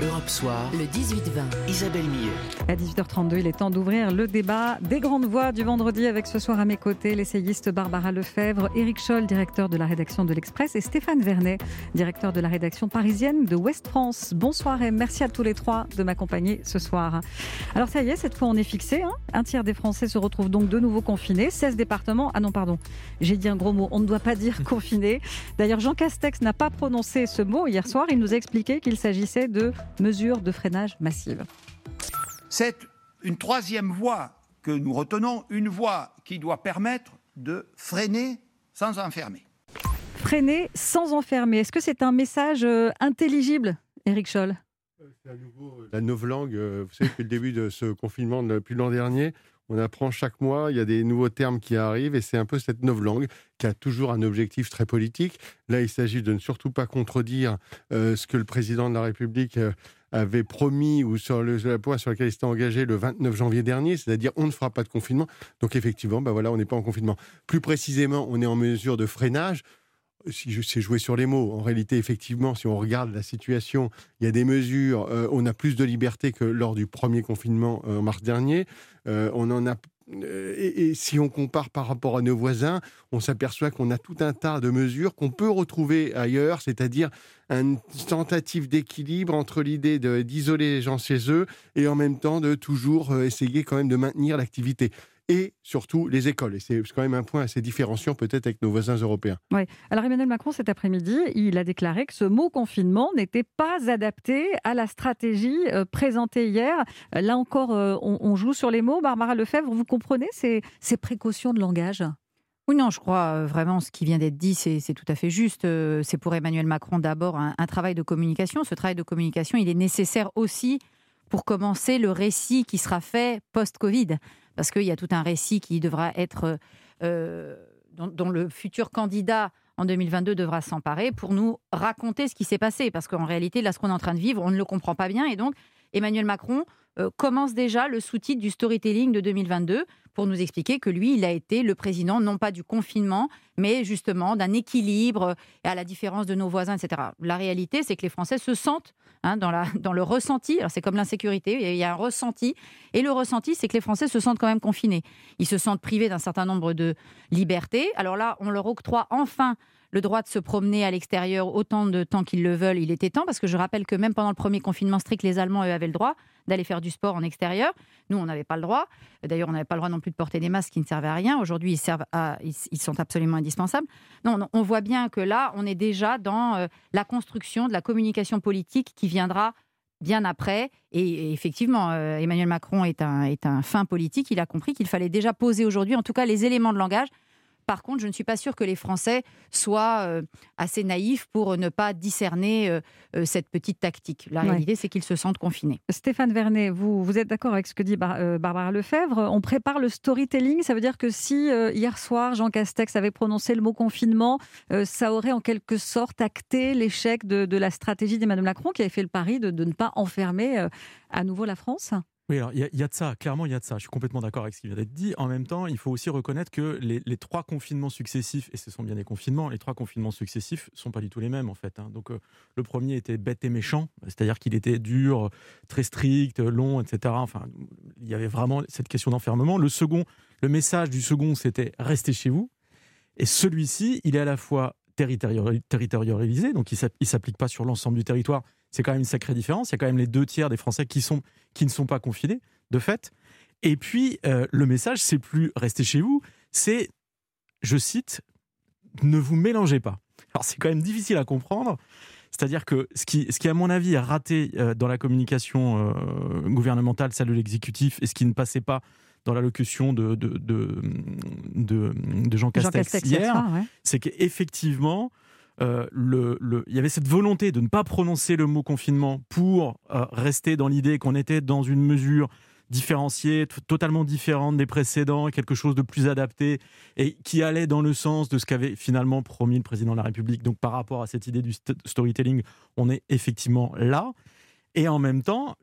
Europe Soir, le 18-20, Isabelle Millet. À 18h32, il est temps d'ouvrir le débat des grandes voix du vendredi avec ce soir à mes côtés l'essayiste Barbara Lefebvre, Éric Scholl, directeur de la rédaction de l'Express, et Stéphane Vernet, directeur de la rédaction parisienne de Ouest France. Bonsoir et merci à tous les trois de m'accompagner ce soir. Alors ça y est, cette fois on est fixé. Hein. un tiers des Français se retrouvent donc de nouveau confinés. 16 départements. Ah non, pardon, j'ai dit un gros mot. On ne doit pas dire confinés. D'ailleurs, Jean Castex n'a pas prononcé ce mot hier soir. Il nous a expliqué qu'il s'agissait de mesures de freinage massive. C'est une troisième voie que nous retenons, une voie qui doit permettre de freiner sans enfermer. Freiner sans enfermer. Est-ce que c'est un message euh, intelligible, Eric Scholl? C'est à nouveau euh, la novlangue. Euh, vous savez, depuis le début de ce confinement, depuis l'an dernier, on apprend chaque mois, il y a des nouveaux termes qui arrivent et c'est un peu cette novlangue qui a toujours un objectif très politique. Là, il s'agit de ne surtout pas contredire euh, ce que le président de la République euh, avait promis ou sur le, la sur lequel il s'était engagé le 29 janvier dernier, c'est-à-dire on ne fera pas de confinement. Donc effectivement, ben voilà, on n'est pas en confinement. Plus précisément, on est en mesure de freinage si sais jouer sur les mots, en réalité, effectivement, si on regarde la situation, il y a des mesures, euh, on a plus de liberté que lors du premier confinement en mars dernier. on en a euh, et, si on compare par rapport à nos voisins, on s'aperçoit qu'on a tout un tas de mesures qu'on peut retrouver ailleurs, c'est-à-dire une tentative d'équilibre entre l'idée d'isoler les gens chez eux et en même temps de toujours euh, essayer quand même de maintenir l'activité et surtout les écoles. Et c'est quand même un point assez différenciant peut-être avec nos voisins européens. Oui. Alors Emmanuel Macron, cet après-midi, il a déclaré que ce mot confinement n'était pas adapté à la stratégie euh, présentée hier. Là encore, euh, on, joue sur les mots. Barbara Lefebvre, vous comprenez ces, ces précautions de langage? Oui, non, je crois euh, vraiment ce qui vient d'être dit, c'est tout à fait juste. C'est pour Emmanuel Macron d'abord un, un, travail de communication. Ce travail de communication, il est nécessaire aussi pour commencer le récit qui sera fait post-Covid parce qu'il y a tout un récit qui devra être, euh, dont, le futur candidat en 2022 devra s'emparer pour nous raconter ce qui s'est passé. Parce qu'en réalité, là, ce qu'on est en train de vivre, on ne le comprend pas bien. Et donc, Emmanuel Macron euh, commence déjà le sous-titre du storytelling de 2022 pour nous expliquer que lui, il a été le président non pas du confinement, mais justement d'un équilibre, et à la différence de nos voisins, etc. La réalité, c'est que les Français se sentent hein, dans le ressenti. Alors c'est comme l'insécurité, il y a un ressenti. Et le ressenti, c'est que les Français se sentent quand même confinés. Ils se sentent privés d'un certain nombre de libertés. Alors là, on leur octroie enfin le droit de se promener à l'extérieur autant de temps qu'ils le veulent. Il était temps, parce que je rappelle que même pendant le premier confinement strict, les Allemands, eux, avaient le droit d'aller faire du sport en extérieur. Nous, on n'avait pas le droit. D'ailleurs, on n'avait pas le droit non plus de porter des masques qui ne servaient à rien. Aujourd'hui, ils, servent ils, sont absolument indispensables. Non, on voit bien que là, on est déjà dans euh, la construction de la communication politique qui viendra bien après. Et, effectivement, euh, Emmanuel Macron est un, est un fin politique. Il a compris qu'il fallait déjà poser aujourd'hui, en tout cas, les éléments de langage par contre, je ne suis pas sûre que les Français soient euh, assez naïfs pour ne pas discerner euh, euh, cette petite tactique. La réalité, c'est qu'ils se sentent confinés. Stéphane Vernet, vous, vous êtes d'accord avec ce que dit Barbara Lefebvre On prépare le storytelling. Ça veut dire que si hier soir, Jean Castex avait prononcé le mot confinement, ça aurait en quelque sorte acté l'échec de, la stratégie d'Emmanuel Macron qui avait fait le pari de ne pas enfermer à nouveau la France? Oui, alors il y, a de ça, clairement il y a de ça. Je suis complètement d'accord avec ce qui vient d'être dit. En même temps, il faut aussi reconnaître que les, trois confinements successifs, et ce sont bien des confinements, les trois confinements successifs sont pas du tout les mêmes en fait. Hein. Donc euh, le premier était bête et méchant, c'est-à-dire qu'il était dur, très strict, long, etc. Enfin, il y avait vraiment cette question d'enfermement. Le second, le message du second, c'était restez chez vous. Et celui-ci, il est à la fois territorialisé, donc il ne s'applique pas sur l'ensemble du territoire, c'est quand même une sacrée différence. Il y a quand même les deux tiers des Français qui, sont, qui ne sont pas confinés, de fait. Et puis, euh, le message, c'est plus restez chez vous, c'est, je cite, ne vous mélangez pas. Alors, c'est quand même difficile à comprendre. C'est-à-dire que ce qui, ce qui, à mon avis, a raté euh, dans la communication euh, gouvernementale, celle de l'exécutif, et ce qui ne passait pas dans l'allocution de, de, de, de, Jean Castex, hier, c'est qu'effectivement, euh, il y avait cette volonté de ne pas prononcer le mot confinement pour euh, rester dans l'idée qu'on était dans une mesure différenciée, totalement différente des précédents, quelque chose de plus adapté et qui allait dans le sens de ce qu'avait finalement promis le président de la République. Donc par rapport à cette idée du storytelling, on est effectivement là. Et en même temps,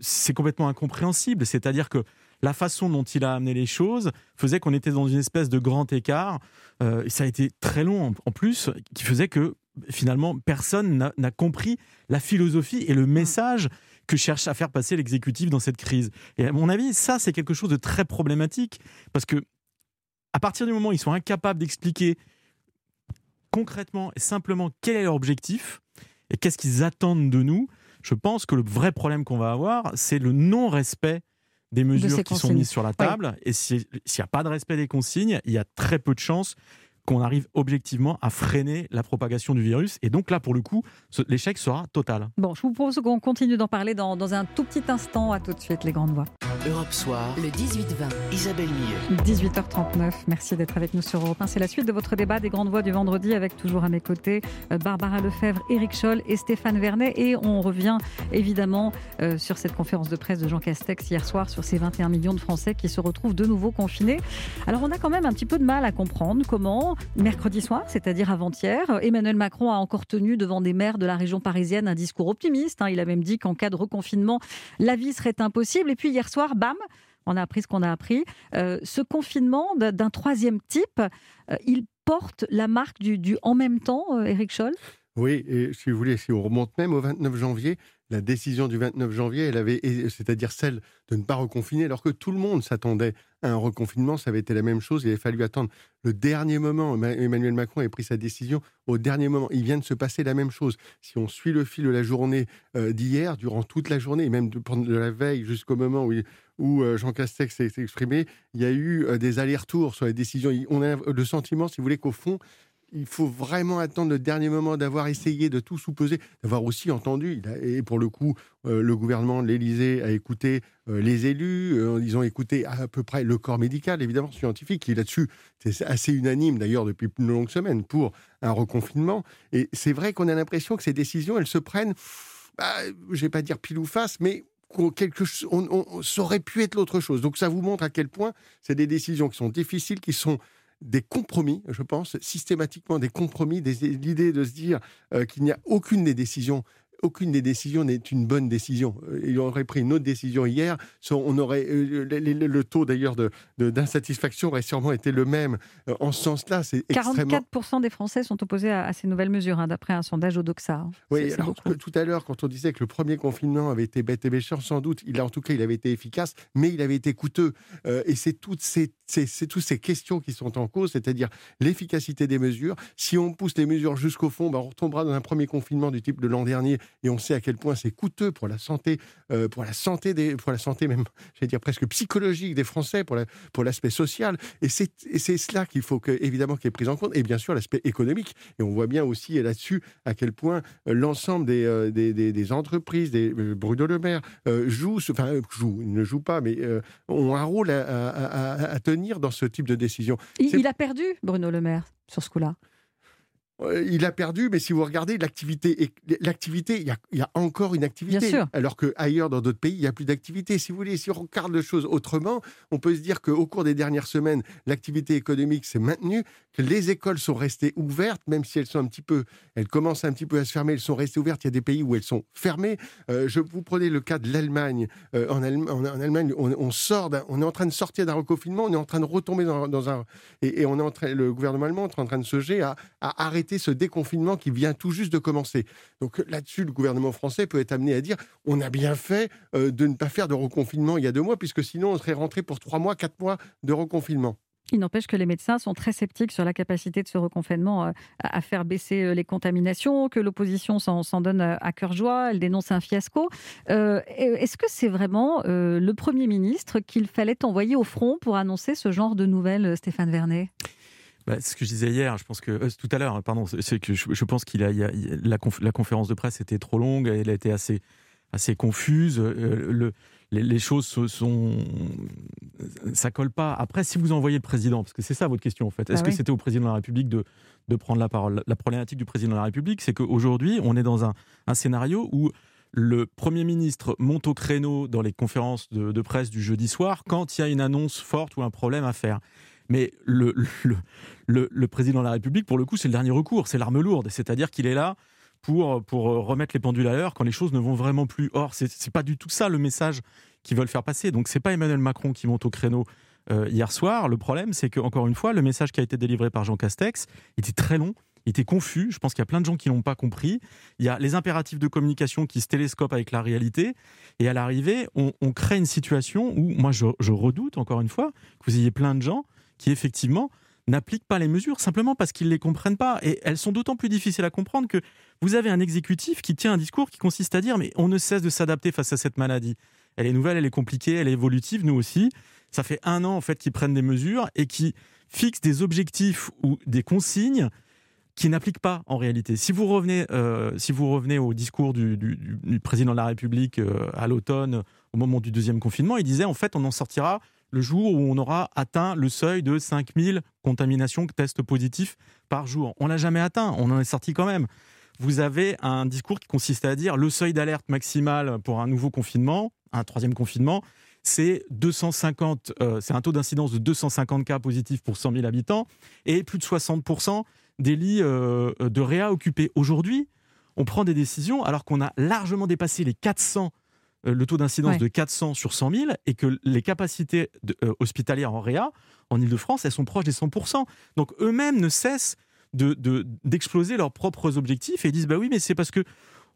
c'est complètement incompréhensible. C'est-à-dire que la façon dont il a amené les choses faisait qu'on était dans une espèce de grand écart, euh, et ça a été très long en, plus, qui faisait que finalement, personne n'a compris la philosophie et le message que cherche à faire passer l'exécutif dans cette crise. Et à mon avis, ça, c'est quelque chose de très problématique, parce que à partir du moment où ils sont incapables d'expliquer concrètement et simplement quel est leur objectif et qu'est-ce qu'ils attendent de nous, je pense que le vrai problème qu'on va avoir, c'est le non-respect des mesures qui sont mises sur la table. Et s'il n'y a pas de respect des consignes, il y a très peu de chances qu'on arrive objectivement à freiner la propagation du virus. Et donc là, pour le coup, l'échec sera total. Bon, je vous propose qu'on continue d'en parler dans, dans, un tout petit instant. À tout de suite, les grandes voix. Europe Soir, le 18-20, Isabelle Millet. 18h39, merci d'être avec nous sur Europe 1. C'est la suite de votre débat des grandes voix du vendredi avec toujours à mes côtés euh, Barbara Lefebvre, Éric Scholl et Stéphane Vernet. Et on revient évidemment euh, sur cette conférence de presse de Jean Castex hier soir sur ces 21 millions de Français qui se retrouvent de nouveau confinés. Alors on a quand même un petit peu de mal à comprendre comment mercredi soir, c'est-à-dire avant-hier, Emmanuel Macron a encore tenu devant des maires de la région parisienne un discours optimiste. Hein. Il a même dit qu'en cas de reconfinement, la vie serait impossible. Et puis hier soir, bam, on a appris ce qu'on a appris. Euh, ce confinement d'un troisième type, euh, il porte la marque du, en même temps, Eric euh, Scholl? Oui, et si vous voulez, si on remonte même au 29 janvier, la décision du 29 janvier, elle avait, c'est-à-dire celle de ne pas reconfiner, alors que tout le monde s'attendait un reconfinement, ça avait été la même chose. Il avait fallu attendre le dernier moment. Emmanuel Macron a pris sa décision au dernier moment. Il vient de se passer la même chose. Si on suit le fil de la journée euh, d'hier, durant toute la journée, et même de, de la veille jusqu'au moment où, où euh, Jean Castex s'est exprimé, il y a eu euh, des allers-retours sur les décisions. On a le sentiment, si vous voulez, qu'au fond, il faut vraiment attendre le dernier moment d'avoir essayé de tout sous-peser, d'avoir aussi entendu. et pour le coup, euh, le gouvernement l'Élysée a écouté euh, les élus, euh, ils ont écouté à peu près le corps médical, évidemment scientifique, qui là-dessus, c'est assez unanime d'ailleurs depuis une longue semaine pour un reconfinement. Et c'est vrai qu'on a l'impression que ces décisions, elles se prennent, bah, je vais pas dire pile ou face, mais quelque on, on, ça aurait pu être l'autre chose. Donc ça vous montre à quel point c'est des décisions qui sont difficiles, qui sont des compromis, je pense, systématiquement des compromis, l'idée de se dire euh, qu'il n'y a aucune des décisions aucune des décisions n'est une bonne décision. Euh, il aurait pris une autre décision hier, on aurait euh, le, taux d'ailleurs d'insatisfaction aurait sûrement été le même euh, en ce sens-là. C'est 44% des Français sont opposés à, ces nouvelles mesures, hein, d'après un sondage Odoxa. Hein. Oui, alors, tout à l'heure, quand on disait que le premier confinement avait été bête et méchant, sans doute, il a, en tout cas, il avait été efficace, mais il avait été coûteux. et c'est toutes ces, toutes ces questions qui sont en cause, c'est-à-dire l'efficacité des mesures. Si on pousse les mesures jusqu'au fond, ben, on retombera dans un premier confinement du type de l'an dernier et on sait à quel point c'est coûteux pour la santé, euh, pour la santé des, pour la santé même, j'allais dire presque psychologique des Français, pour la, pour l'aspect social. Et c'est, c'est cela qu'il faut que, évidemment qu'il est pris en compte, et bien sûr l'aspect économique. Et on voit bien aussi là-dessus à quel point euh, l'ensemble des, euh, des, des, entreprises, des Bruno Le Maire jouent, enfin jouent, ils ne jouent pas, mais ont un rôle à, à, tenir dans ce type de décision. il a perdu Bruno Le Maire sur ce coup-là. Euh, il a perdu, mais si vous regardez l'activité, l'activité, il y, a, encore une activité. Alors qu'ailleurs, dans d'autres pays, il n'y a plus d'activité. Si vous voulez, si on regarde les choses autrement, on peut se dire qu'au cours des dernières semaines, l'activité économique s'est maintenue, que les écoles sont restées ouvertes, même si elles sont un petit peu, elles commencent un petit peu à se fermer, elles sont restées ouvertes. Il y a des pays où elles sont fermées. Euh, je vous prenez le cas de l'Allemagne. Euh, en, Allemagne, on, sort, on est en train de sortir d'un reconfinement, on est en train de retomber dans, un, et, on est en train, le gouvernement allemand est en train de se jeter à, à arrêter ce déconfinement qui vient tout juste de commencer. Donc là-dessus, le gouvernement français peut être amené à dire on a bien fait euh, de ne pas faire de reconfinement il y a deux mois, puisque sinon on serait rentré pour trois mois, quatre mois de reconfinement. Il n'empêche que les médecins sont très sceptiques sur la capacité de ce reconfinement euh, à faire baisser euh, les contaminations, que l'opposition s'en donne à cœur joie, elle dénonce un fiasco. Est-ce que c'est vraiment le Premier ministre qu'il fallait envoyer au front pour annoncer ce genre de nouvelles, Stéphane Vernet? Bah, ce que je disais hier, je pense que euh, tout à l'heure, pardon, c'est que je, pense qu'il a, la, la, conférence de presse était trop longue, elle a été assez, assez confuse. Euh, le, les, choses sont, ça colle pas. Après, si vous envoyez le président, parce que c'est ça votre question en fait, est-ce ah que c'était au président de la République de, de prendre la parole? La problématique du président de la République, c'est qu'aujourd'hui, on est dans un, un scénario où le Premier ministre monte au créneau dans les conférences de, de, presse du jeudi soir quand il y a une annonce forte ou un problème à faire. Mais le, le, le, président de la République, pour le coup, c'est le dernier recours, c'est l'arme lourde. C'est-à-dire qu'il est là pour, pour remettre les pendules à l'heure quand les choses ne vont vraiment plus. Or, c'est n'est pas du tout ça le message qu'ils veulent faire passer. Donc, c'est pas Emmanuel Macron qui monte au créneau euh, hier soir. Le problème, c'est que encore une fois, le message qui a été délivré par Jean Castex était très long était confus. Je pense qu'il y a plein de gens qui l'ont pas compris. Il y a les impératifs de communication qui se télescopent avec la réalité. Et à l'arrivée, on, crée une situation où, moi, je, je redoute, encore une fois, que vous ayez plein de gens qui, effectivement, n'appliquent pas les mesures simplement parce qu'ils ne les comprennent pas. Et elles sont d'autant plus difficiles à comprendre que vous avez un exécutif qui tient un discours qui consiste à dire mais on ne cesse de s'adapter face à cette maladie. Elle est nouvelle, elle est compliquée, elle est évolutive, nous aussi. Ça fait un an en fait qu'ils prennent des mesures et qui fixent des objectifs ou des consignes qui n'appliquent pas en réalité. Si vous revenez, euh, si vous revenez au discours du, président de la République euh, à l'automne, au moment du deuxième confinement, il disait en fait on en sortira le jour où on aura atteint le seuil de 5000 contaminations, tests positifs par jour. On l'a jamais atteint, on en est sorti quand même. Vous avez un discours qui consiste à dire le seuil d'alerte maximal pour un nouveau confinement, un troisième confinement, c'est 250, euh, c'est un taux d'incidence de 250 cas positifs pour 100 000 habitants et plus de 60% des lits euh, de réa occupés. Aujourd'hui, on prend des décisions alors qu'on a largement dépassé les 400 euh, le taux d'incidence de 400 sur 100 000 et que les capacités euh, hospitalières en réa, en Ile-de-France, elles sont proches des 100%. Donc eux-mêmes ne cessent d'exploser de, leurs propres objectifs et disent bah oui, mais c'est parce que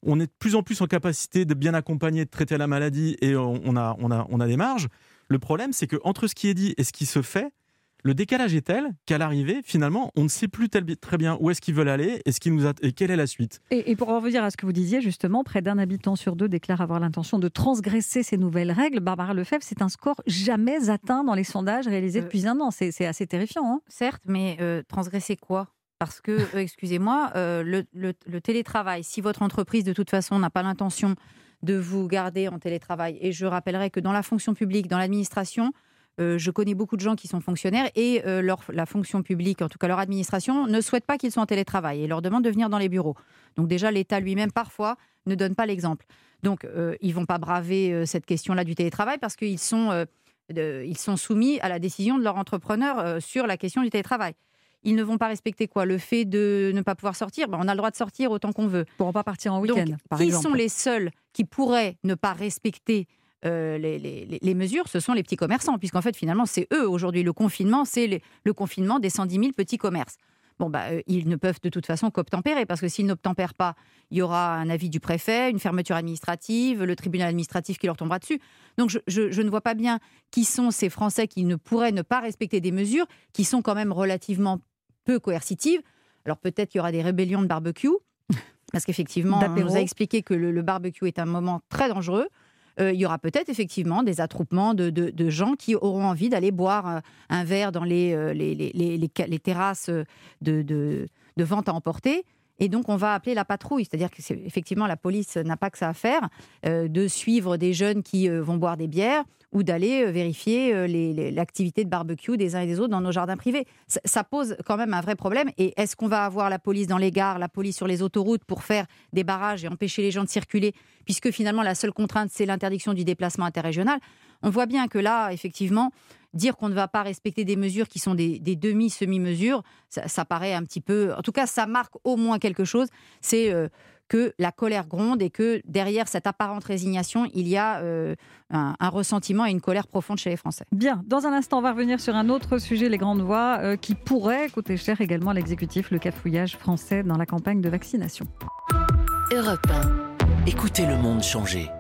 on est de plus en plus en capacité de bien accompagner, de traiter la maladie et on a, on a, on a des marges. Le problème, c'est que entre ce qui est dit et ce qui se fait, le décalage est tel qu'à l'arrivée, finalement, on ne sait plus très bien où est-ce qu'ils veulent aller et, ce qui nous et quelle est la suite. Et, pour revenir à ce que vous disiez, justement, près d'un habitant sur deux déclare avoir l'intention de transgresser ces nouvelles règles. Barbara Lefebvre, c'est un score jamais atteint dans les sondages réalisés euh, depuis un an. C'est assez terrifiant. Hein Certes, mais euh, transgresser quoi? Parce que, euh, excusez-moi, le, le, télétravail, si votre entreprise de toute façon n'a pas l'intention de vous garder en télétravail, et je rappellerai que dans la fonction publique, dans l'administration, euh, je connais beaucoup de gens qui sont fonctionnaires et euh, leur, la fonction publique, en tout cas leur administration, ne souhaite pas qu'ils soient en télétravail et leur demande de venir dans les bureaux. Donc déjà, l'État lui-même, parfois, ne donne pas l'exemple. Donc, euh, ils ne vont pas braver cette question-là du télétravail parce qu'ils sont, ils sont soumis à la décision de leur entrepreneur sur la question du télétravail. Ils ne vont pas respecter quoi? Le fait de ne pas pouvoir sortir? Ben, On a le droit de sortir autant qu'on veut. Pour ne pas partir en week-end, par qui sont les seuls qui pourraient ne pas respecter euh, les, mesures, ce sont les petits commerçants, puisqu'en fait, finalement, c'est eux aujourd'hui. Le confinement, c'est le confinement des 110 000 petits commerces. Bon, bah, euh, ils ne peuvent de toute façon qu'obtempérer, parce que s'ils n'obtempèrent pas, il y aura un avis du préfet, une fermeture administrative, le tribunal administratif qui leur tombera dessus. Donc, je, ne vois pas bien qui sont ces Français qui ne pourraient ne pas respecter des mesures qui sont quand même relativement peu coercitives. Alors, peut-être qu'il y aura des rébellions de barbecue, parce qu'effectivement, on nous a expliqué que le barbecue est un moment très dangereux. Euh, il y aura peut-être effectivement des attroupements de, gens qui auront envie d'aller boire euh, un verre dans les, euh, les, terrasses de, vente à emporter. Et donc, on va appeler la patrouille. C'est-à-dire que effectivement, la police n'a pas que ça à faire de suivre des jeunes qui vont boire des bières ou d'aller euh, vérifier euh, l'activité de barbecue des uns et des autres dans nos jardins privés. Ça, pose quand même un vrai problème. Et est-ce qu'on va avoir la police dans les gares, la police sur les autoroutes pour faire des barrages et empêcher les gens de circuler, puisque finalement la seule contrainte, c'est l'interdiction du déplacement interrégional On voit bien que là, effectivement, dire qu'on ne va pas respecter des mesures qui sont des, demi-semi-mesures, ça, paraît un petit peu... En tout cas, ça marque au moins quelque chose. C'est... Euh, que la colère gronde et que derrière cette apparente résignation, il y a euh, un, ressentiment et une colère profonde chez les Français. Bien, dans un instant, on va revenir sur un autre sujet, les grandes voix, euh, qui pourrait coûter cher également à l'exécutif, le cafouillage français dans la campagne de vaccination. Europe 1. Écoutez le monde changer.